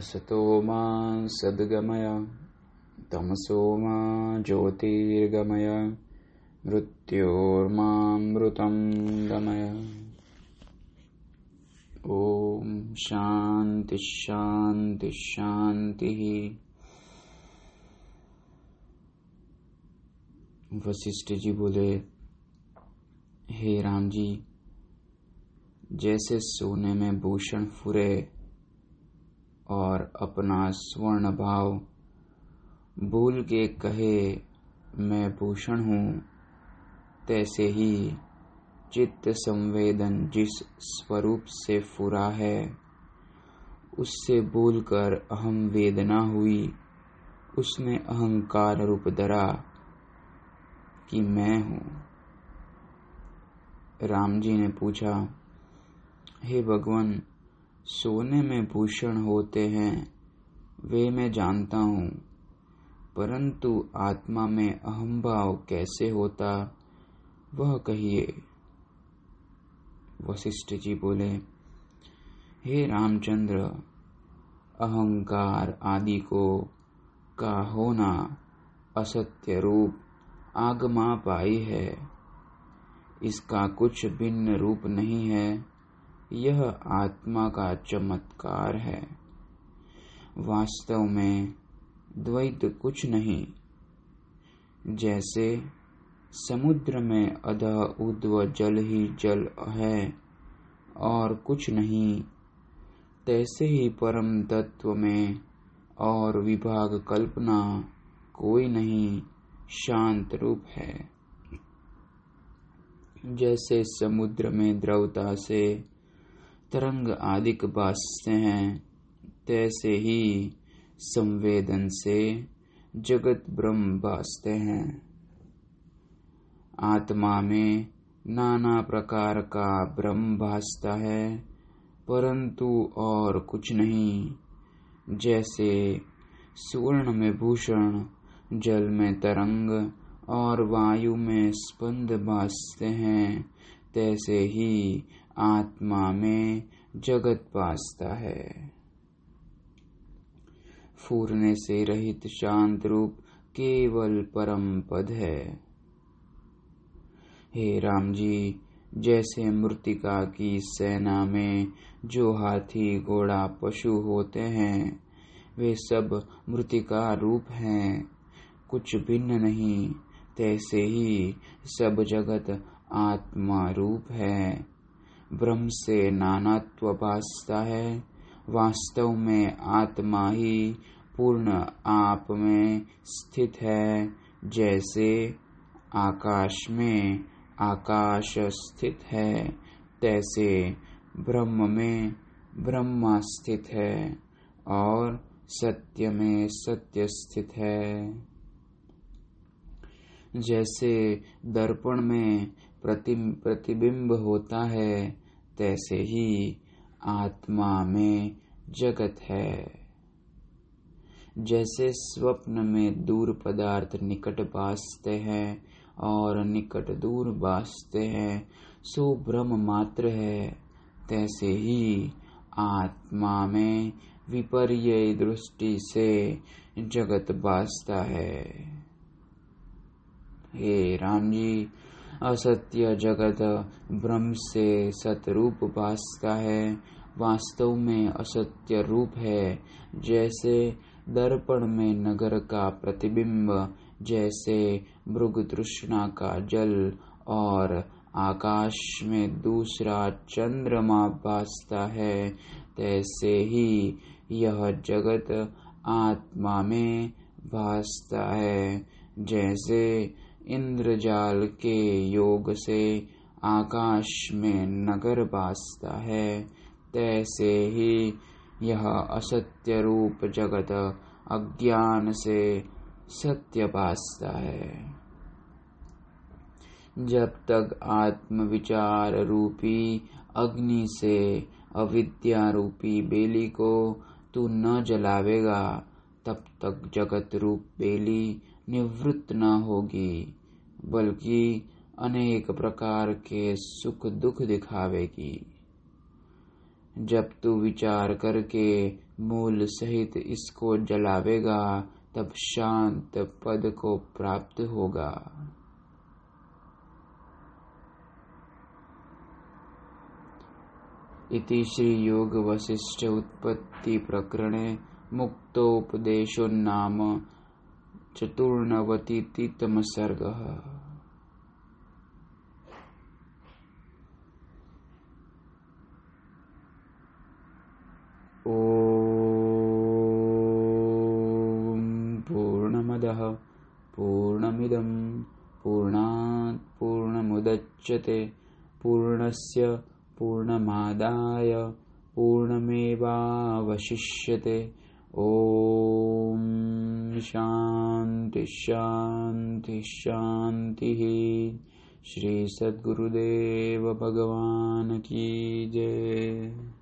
असतो मा सद्गमय, तमसो मा ज्योतिर्गमय, मृत्योर्मामृतं गमय। ॐ शान्तिः। वशिष्ठ जी बोले, हे राम जी, जैसे सोने में भूषण फुरे और अपना स्वर्ण भाव भूल के कहे, मैं भूषण हूँ। तैसे ही चित्त संवेदन जिस स्वरूप से फुरा है, उससे भूलकर अहम वेदना हुई। उसने अहंकार रूप धरा कि मैं हूँ। राम जी ने पूछा, हे भगवान सोने में भूषण होते हैं, वे मैं जानता हूँ। परंतु आत्मा में अहम भाव कैसे होता, वह कहिए। वशिष्ठ जी बोले, हे रामचंद्र, अहंकार आदि को का होना असत्य रूप आगमा पाई है। इसका कुछ भिन्न रूप नहीं है। यह आत्मा का चमत्कार है। वास्तव में द्वैत कुछ नहीं, जैसे समुद्र में अध उद्व जल ही जल है और कुछ नहीं, तैसे ही परम तत्व में और विभाग कल्पना कोई नहीं, शांत रूप है। जैसे समुद्र में द्रवता से तरंग आदिक बासते हैं, तैसे ही संवेदन से जगत ब्रह्म बासते हैं। आत्मा में नाना प्रकार का ब्रह्म भासता है, परंतु और कुछ नहीं। जैसे सुवर्ण में भूषण जल में तरंग और वायु में स्पंद भासते हैं, तैसे ही आत्मा में जगत भासता है। फूरने से रहित शांत रूप केवल परम पद है। हे राम जी जैसे मृतिका की सेना में जो हाथी, घोड़ा, पशु होते हैं, वे सब मृतिका रूप हैं। कुछ भिन्न नहीं, तैसे ही सब जगत आत्मा रूप है। ब्रह्म से नानात्व भासता है। वास्तव में आत्मा ही पूर्ण आप में स्थित है। जैसे आकाश में आकाश स्थित है, तैसे ब्रह्म में ब्रह्मा स्थित है और सत्य में सत्य स्थित है। जैसे दर्पण में प्रति प्रतिबिंब होता है तैसे ही आत्मा में जगत है। जैसे स्वप्न में दूर पदार्थ निकट बासते हैं और निकट दूर बासते हैं, सो ब्रह्म मात्र है। तैसे ही आत्मा में विपर्य दृष्टि से जगत बासता है। हे राम जी असत्य जगत ब्रह्म से सतरूप भासता है। वास्तव में असत्य रूप है। जैसे दर्पण में नगर का प्रतिबिंब, जैसे मृग तृष्णा का जल और आकाश में दूसरा चंद्रमा भासता है, तैसे ही यह जगत आत्मा में भासता है। जैसे इंद्रजाल के योग से आकाश में नगर बासता है। तैसे ही यह असत्य रूप जगत अज्ञान से सत्य बासता है। जब तक आत्म विचार रूपी अग्नि से अविद्या रूपी बेली को तू न जलावेगा, तब तक जगत रूप बेली निवृत्त न होगी। बल्कि अनेक प्रकार के सुख दुख दिखावेगी। जब तू विचार करके मूल सहित इसको जलावेगा, तब शांत पद को प्राप्त होगा। इति श्रीयोगवसिष्ठ उत्पत्तिप्रकरणे मुक्तोपदेशोन्नाम चतुर्नवतितमः सर्गः ॐ पूर्णमदः पूर्णमिदं पूर्णात् पूर्णमुदच्यते पूर्णस्य पूर्णमादाय पूर्णमेवावशिष्यते। ॐ शान्ति शांति शांति श्री सद्गुरुदेव भगवान की जय।